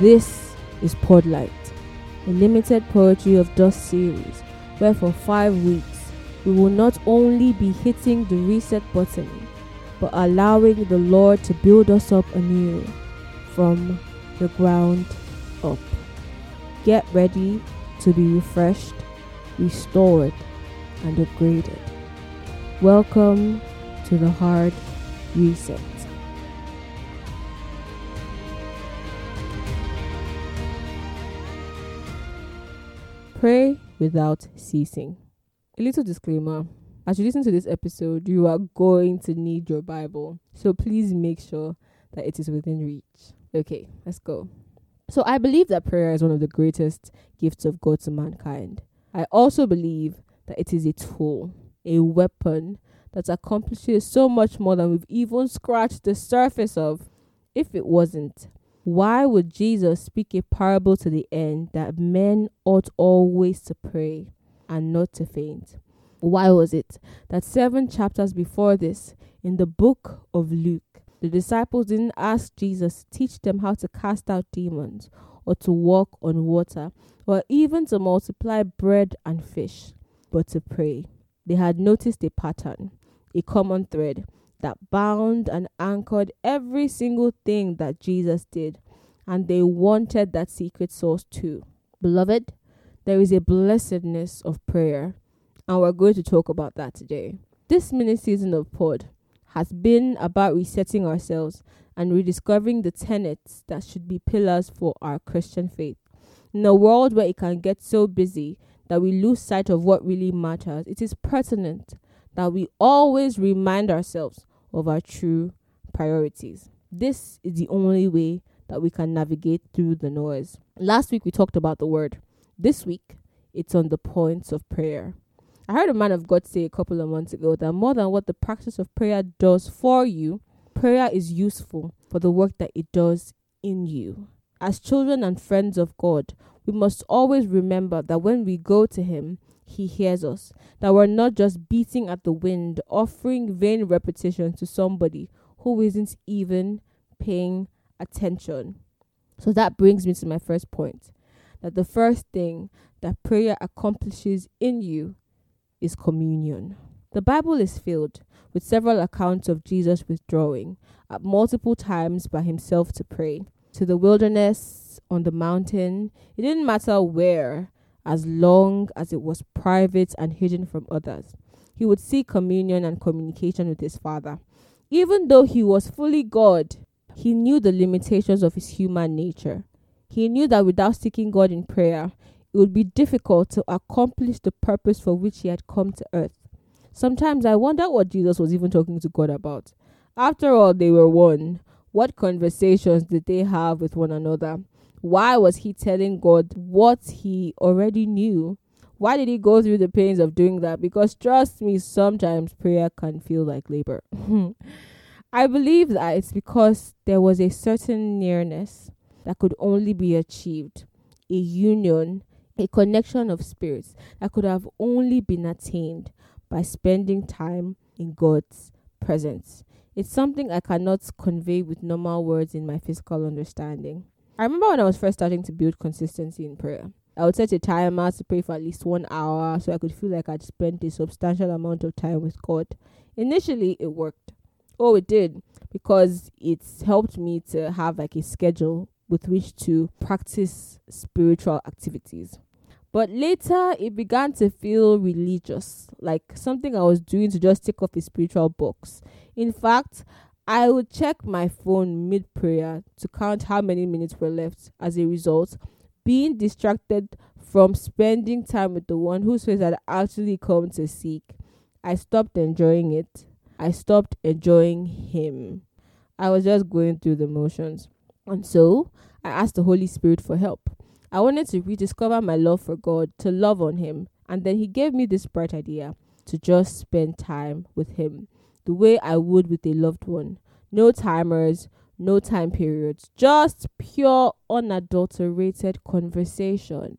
This is PODLite, a limited poetry of dust series where for five weeks we will not only be hitting the reset button but allowing the Lord to build us up anew from the ground up. Get ready to be refreshed, restored, and upgraded. Welcome to the hard reset. Pray without ceasing. A little disclaimer as you listen to this episode, you are going to need your Bible. So please make sure that it is within reach. Okay, let's go. So I believe that prayer is one of the greatest gifts of God to mankind. I also believe that it is a tool, a weapon that accomplishes so much more than we've even scratched the surface of. If it wasn't, why would Jesus speak a parable to the end that men ought always to pray and not to faint? Why was it that seven chapters before this, in the book of Luke, the disciples didn't ask Jesus to teach them how to cast out demons or to walk on water or even to multiply bread and fish, but to pray? They had noticed a pattern, a common thread that bound and anchored every single thing that Jesus did, and they wanted that secret source too. Beloved, there is a blessedness of prayer, and we're going to talk about that today. This mini season of Pod has been about resetting ourselves and rediscovering the tenets that should be pillars for our Christian faith. In a world where it can get so busy that we lose sight of what really matters, it is pertinent that we always remind ourselves of our true priorities. This is the only way that we can navigate through the noise. Last week we talked about the word. This week it's on the points of prayer. I heard a man of God say a couple of months ago that more than what the practice of prayer does for you, prayer is useful for the work that it does in you. As children and friends of God, we must always remember that when we go to Him, He hears us, that we're not just beating at the wind, offering vain repetition to somebody who isn't even paying attention. So that brings me to my first point that the first thing that prayer accomplishes in you is communion. The Bible is filled with several accounts of Jesus withdrawing at multiple times by himself to pray. To the wilderness, on the mountain, it didn't matter where, as long as it was private and hidden from others. He would seek communion and communication with his Father. Even though he was fully God, he knew the limitations of his human nature. He knew that without seeking God in prayer, it would be difficult to accomplish the purpose for which he had come to earth. Sometimes I wonder what Jesus was even talking to God about. After all, they were one. What conversations did they have with one another? Why was he telling God what he already knew? Why did he go through the pains of doing that? Because trust me, sometimes prayer can feel like labor. I believe that it's because there was a certain nearness that could only be achieved, a union a connection of spirits that could have only been attained by spending time in God's presence. It's something I cannot convey with normal words in my physical understanding. I remember when I was first starting to build consistency in prayer. I would set a timer to pray for at least one hour so I could feel like I'd spent a substantial amount of time with God. Initially, it worked. Oh, it did because it's helped me to have like a schedule with which to practice spiritual activities. But later, it began to feel religious, like something I was doing to just tick off a spiritual box. In fact, I would check my phone mid prayer to count how many minutes were left. As a result, being distracted from spending time with the one whose face I'd actually come to seek, I stopped enjoying it. I stopped enjoying him. I was just going through the motions. And so I asked the Holy Spirit for help. I wanted to rediscover my love for God, to love on Him, and then He gave me this bright idea to just spend time with Him the way I would with a loved one. No timers, no time periods, just pure, unadulterated conversation.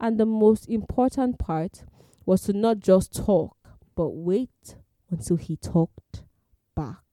And the most important part was to not just talk, but wait until He talked back.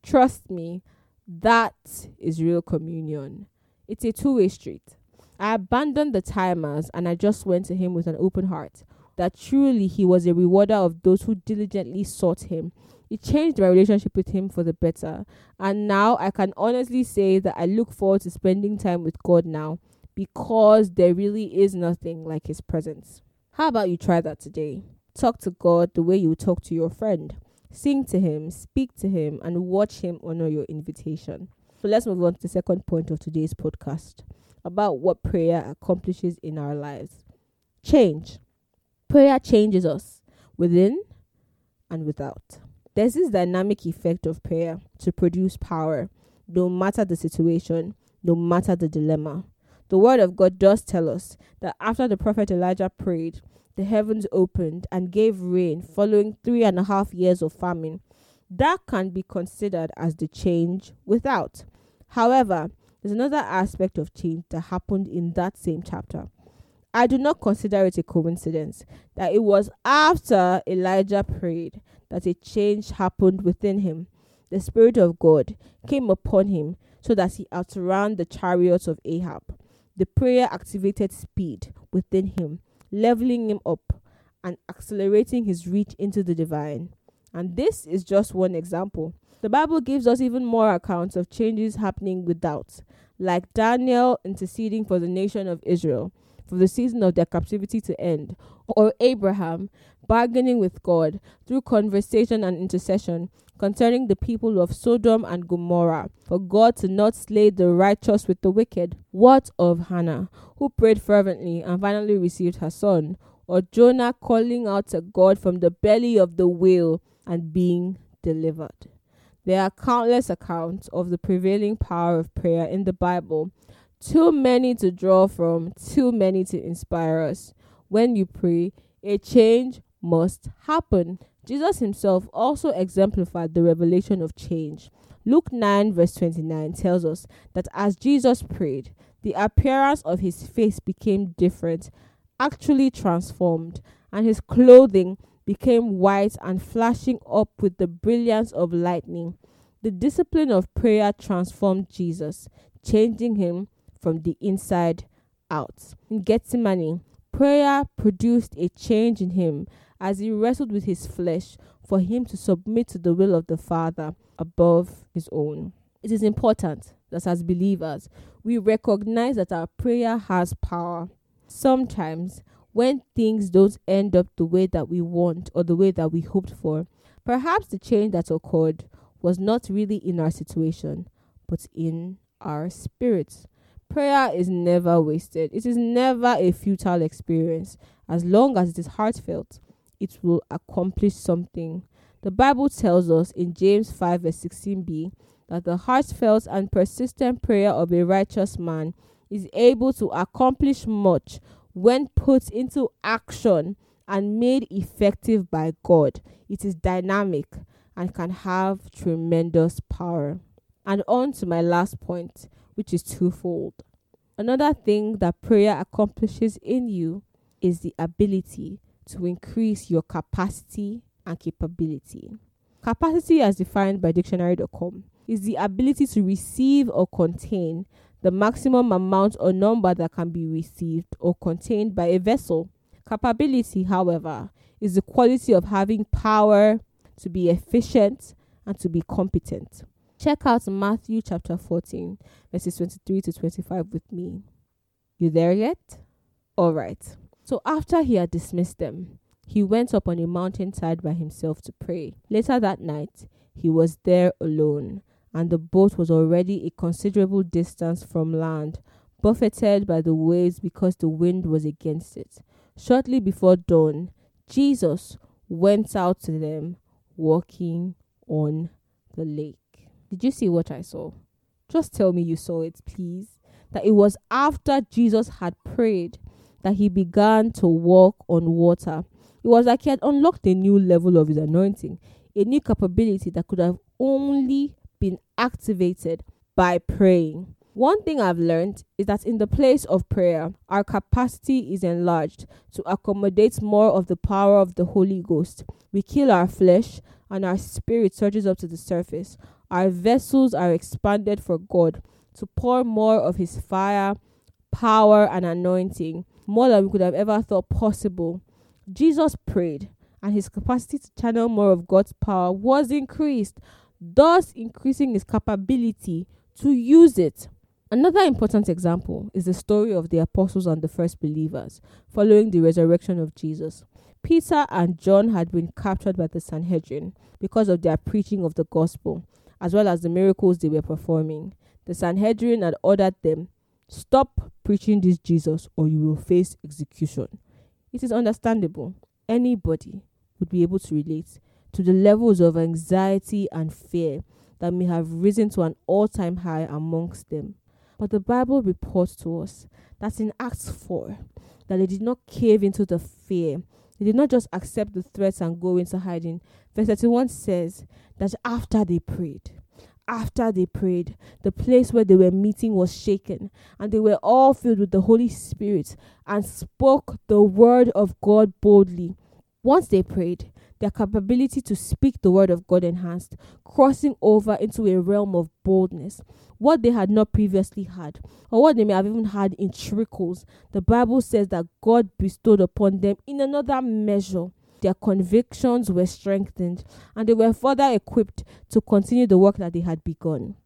Trust me, that is real communion It's a two way street. I abandoned the timers and I just went to him with an open heart. That truly he was a rewarder of those who diligently sought him. It changed my relationship with him for the better. And now I can honestly say that I look forward to spending time with God now because there really is nothing like his presence. How about you try that today? Talk to God the way you talk to your friend. Sing to him, speak to him, and watch him honor your invitation. So let's move on to the second point of today's podcast about what prayer accomplishes in our lives. Change. Prayer changes us within and without. There's this dynamic effect of prayer to produce power, no matter the situation, no matter the dilemma. The word of God does tell us that after the prophet Elijah prayed, the heavens opened and gave rain following three and a half years of famine. That can be considered as the change without. However, there's another aspect of change that happened in that same chapter. I do not consider it a coincidence that it was after Elijah prayed that a change happened within him. The Spirit of God came upon him so that he outran the chariots of Ahab. The prayer activated speed within him leveling him up and accelerating his reach into the divine. And this is just one example. The Bible gives us even more accounts of changes happening without, like Daniel interceding for the nation of Israel for the season of their captivity to end, or Abraham bargaining with God through conversation and intercession concerning the people of Sodom and Gomorrah, for God to not slay the righteous with the wicked. What of Hannah, who prayed fervently and finally received her son? Or Jonah calling out to God from the belly of the whale and being delivered? There are countless accounts of the prevailing power of prayer in the Bible, too many to draw from, too many to inspire us. When you pray, a change must happen. Jesus himself also exemplified the revelation of change. Luke 9, verse 29 tells us that as Jesus prayed, the appearance of his face became different, actually transformed, and his clothing became white and flashing up with the brilliance of lightning. The discipline of prayer transformed Jesus, changing him from the inside out. In Gethsemane, prayer produced a change in him as he wrestled with his flesh for him to submit to the will of the Father above his own. It is important that as believers, we recognize that our prayer has power. Sometimes, when things don't end up the way that we want or the way that we hoped for, perhaps the change that occurred was not really in our situation, but in our spirits. Prayer is never wasted. It is never a futile experience as long as it is heartfelt it will accomplish something. The Bible tells us in James 5 verse 16b that the heartfelt and persistent prayer of a righteous man is able to accomplish much when put into action and made effective by God. It is dynamic and can have tremendous power. And on to my last point, which is twofold. Another thing that prayer accomplishes in you is the ability to increase your capacity and capability. Capacity, as defined by dictionary.com, is the ability to receive or contain the maximum amount or number that can be received or contained by a vessel. Capability, however, is the quality of having power to be efficient and to be competent. Check out Matthew chapter 14, verses 23 to 25 with me. You there yet? All right. So after he had dismissed them, he went up on a mountainside by himself to pray. Later that night, he was there alone, and the boat was already a considerable distance from land, buffeted by the waves because the wind was against it. Shortly before dawn, Jesus went out to them, walking on the lake. Did you see what I saw? Just tell me you saw it, please. That it was after Jesus had prayed that he began to walk on water. It was like he had unlocked a new level of his anointing, a new capability that could have only been activated by praying. One thing I've learned is that in the place of prayer, our capacity is enlarged to accommodate more of the power of the Holy Ghost. We kill our flesh and our spirit surges up to the surface. Our vessels are expanded for God to pour more of his fire, power, and anointing, more than we could have ever thought possible. Jesus prayed, and his capacity to channel more of God's power was increased, thus increasing his capability to use it. Another important example is the story of the apostles and the first believers following the resurrection of Jesus. Peter and John had been captured by the Sanhedrin because of their preaching of the gospel, as well as the miracles they were performing. The Sanhedrin had ordered them, Stop preaching this Jesus or you will face execution. It is understandable. Anybody would be able to relate to the levels of anxiety and fear that may have risen to an all time high amongst them. But the Bible reports to us that in Acts 4, that they did not cave into the fear. They did not just accept the threats and go into hiding. Verse 31 says that after they prayed, after they prayed, the place where they were meeting was shaken, and they were all filled with the Holy Spirit and spoke the word of God boldly. Once they prayed, their capability to speak the word of God enhanced, crossing over into a realm of boldness. What they had not previously had, or what they may have even had in trickles, the Bible says that God bestowed upon them in another measure. Their convictions were strengthened, and they were further equipped to continue the work that they had begun.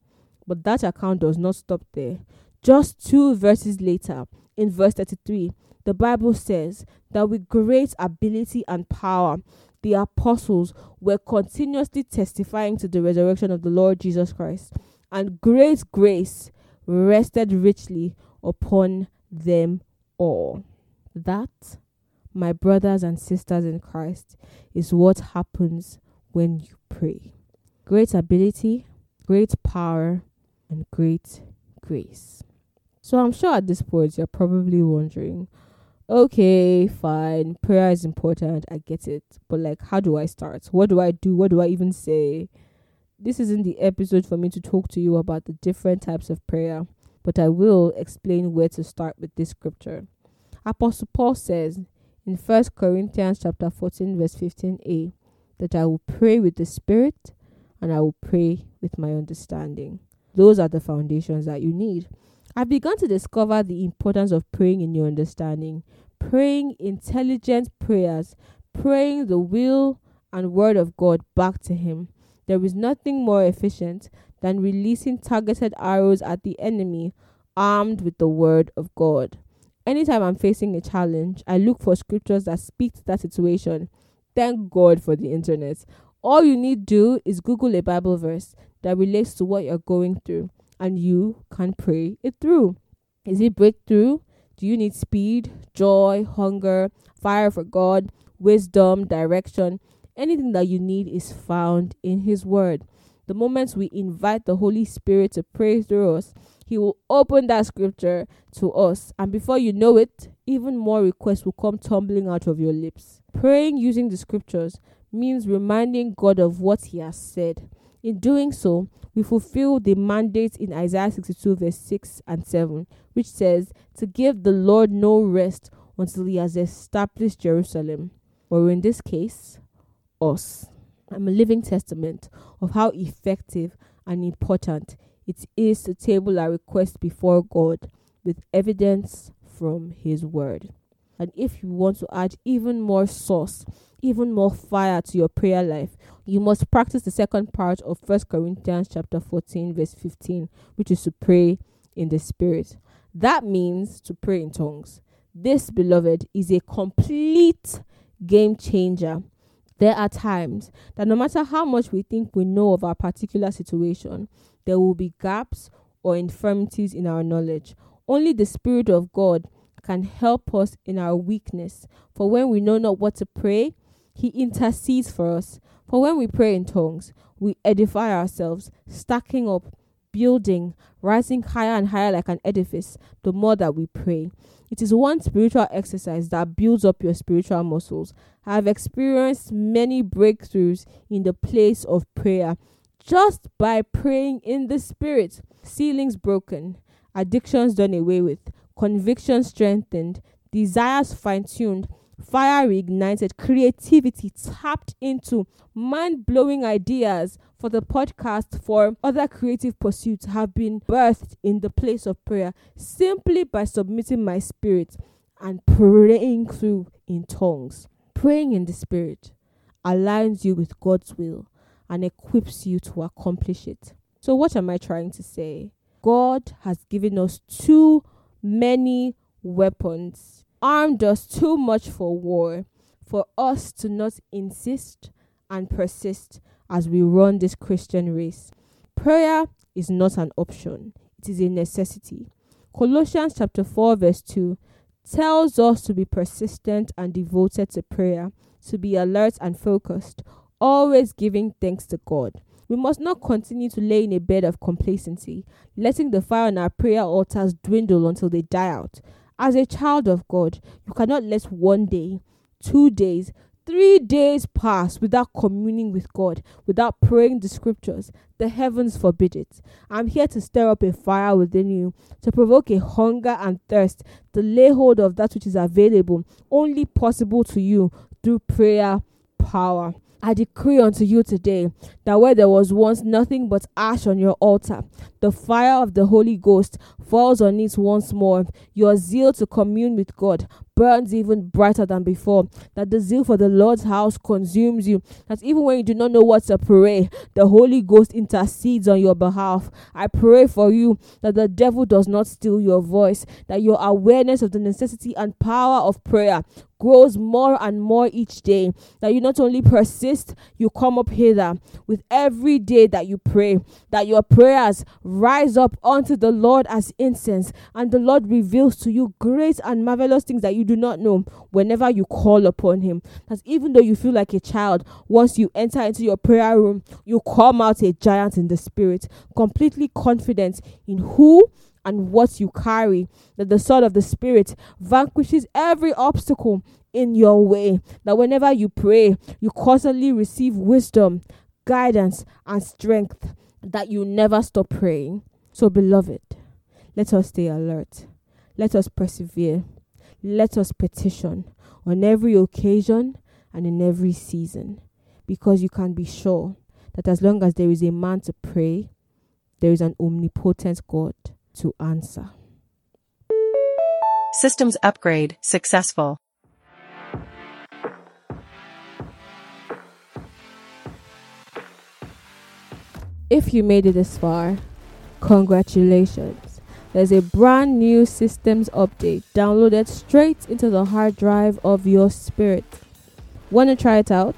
But that account does not stop there. Just two verses later, in verse 33, the Bible says that with great ability and power, the apostles were continuously testifying to the resurrection of the Lord Jesus Christ, and great grace rested richly upon them all. That, my brothers and sisters in Christ, is what happens when you pray. Great ability, great power, and great grace. So I'm sure at this point you're probably wondering okay, fine, prayer is important, I get it. But like, how do I start? What do I do? What do I even say? This isn't the episode for me to talk to you about the different types of prayer, but I will explain where to start with this scripture. Apostle Paul says in 1 Corinthians chapter 14 verse 15a that I will pray with the spirit and I will pray with my understanding. Those are the foundations that you need. I've begun to discover the importance of praying in your understanding, praying intelligent prayers, praying the will and word of God back to Him. There is nothing more efficient than releasing targeted arrows at the enemy armed with the word of God. Anytime I'm facing a challenge, I look for scriptures that speak to that situation. Thank God for the internet. All you need do is Google a Bible verse that relates to what you're going through and you can pray it through. Is it breakthrough? Do you need speed, joy, hunger, fire for God, wisdom, direction? Anything that you need is found in His Word. The moment we invite the Holy Spirit to pray through us, He will open that scripture to us, and before you know it, even more requests will come tumbling out of your lips. Praying using the scriptures means reminding God of what He has said. In doing so, we fulfill the mandate in Isaiah 62, verse 6 and 7, which says, To give the Lord no rest until he has established Jerusalem, or in this case, us. I'm a living testament of how effective and important it is to table our request before God with evidence from His Word. And if you want to add even more sauce, even more fire to your prayer life, you must practice the second part of First Corinthians chapter 14 verse 15, which is to pray in the spirit. That means to pray in tongues. This, beloved, is a complete game changer. There are times that no matter how much we think we know of our particular situation, there will be gaps or infirmities in our knowledge. Only the Spirit of God can help us in our weakness. For when we know not what to pray, He intercedes for us. For when we pray in tongues, we edify ourselves, stacking up, building, rising higher and higher like an edifice, the more that we pray. It is one spiritual exercise that builds up your spiritual muscles. I have experienced many breakthroughs in the place of prayer just by praying in the Spirit. Ceilings broken, addictions done away with, conviction strengthened, desires fine tuned, fire reignited, creativity tapped into, mind blowing ideas for the podcast, for other creative pursuits have been birthed in the place of prayer simply by submitting my spirit and praying through in tongues. Praying in the spirit aligns you with God's will and equips you to accomplish it. So, what am I trying to say? God has given us too many weapons, armed us too much for war, for us to not insist and persist as we run this Christian race. Prayer is not an option, it is a necessity. Colossians chapter 4 verse 2 tells us to be persistent and devoted to prayer, to be alert and focused, always giving thanks to God. We must not continue to lay in a bed of complacency, letting the fire on our prayer altars dwindle until they die out. As a child of God, you cannot let one day, two days, three days pass without communing with God, without praying the scriptures. The heavens forbid it. I'm here to stir up a fire within you, to provoke a hunger and thirst, to lay hold of that which is available, only possible to you through prayer power. I decree unto you today that where there was once nothing but ash on your altar, the fire of the Holy Ghost falls on it once more. Your zeal to commune with God burns even brighter than before. That the zeal for the Lord's house consumes you. That even when you do not know what to pray, the Holy Ghost intercedes on your behalf. I pray for you that the devil does not steal your voice, that your awareness of the necessity and power of prayer grows more and more each day. That you not only persist, you come up hither with every day that you pray, that your prayers rise up unto the Lord as incense, and the Lord reveals to you great and marvelous things that you do not know whenever you call upon Him. That even though you feel like a child, once you enter into your prayer room, you come out a giant in the spirit, completely confident in who and what you carry, that the sword of the Spirit vanquishes every obstacle in your way. That whenever you pray, you constantly receive wisdom, guidance, and strength, that you never stop praying. So, beloved, let us stay alert. Let us persevere. Let us petition on every occasion and in every season. Because you can be sure that as long as there is a man to pray, there is an omnipotent God to answer. Systems upgrade successful. If you made it this far, congratulations. There's a brand new systems update downloaded straight into the hard drive of your spirit. Want to try it out?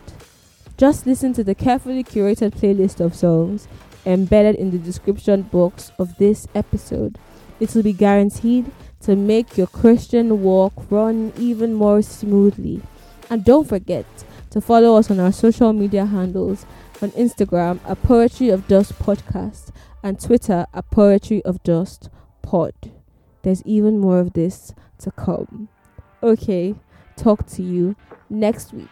Just listen to the carefully curated playlist of songs embedded in the description box of this episode. It will be guaranteed to make your Christian walk run even more smoothly. And don't forget to follow us on our social media handles on Instagram at Poetry of Dust Podcast and Twitter at Poetry of Dust Pod. There's even more of this to come. Okay, talk to you next week.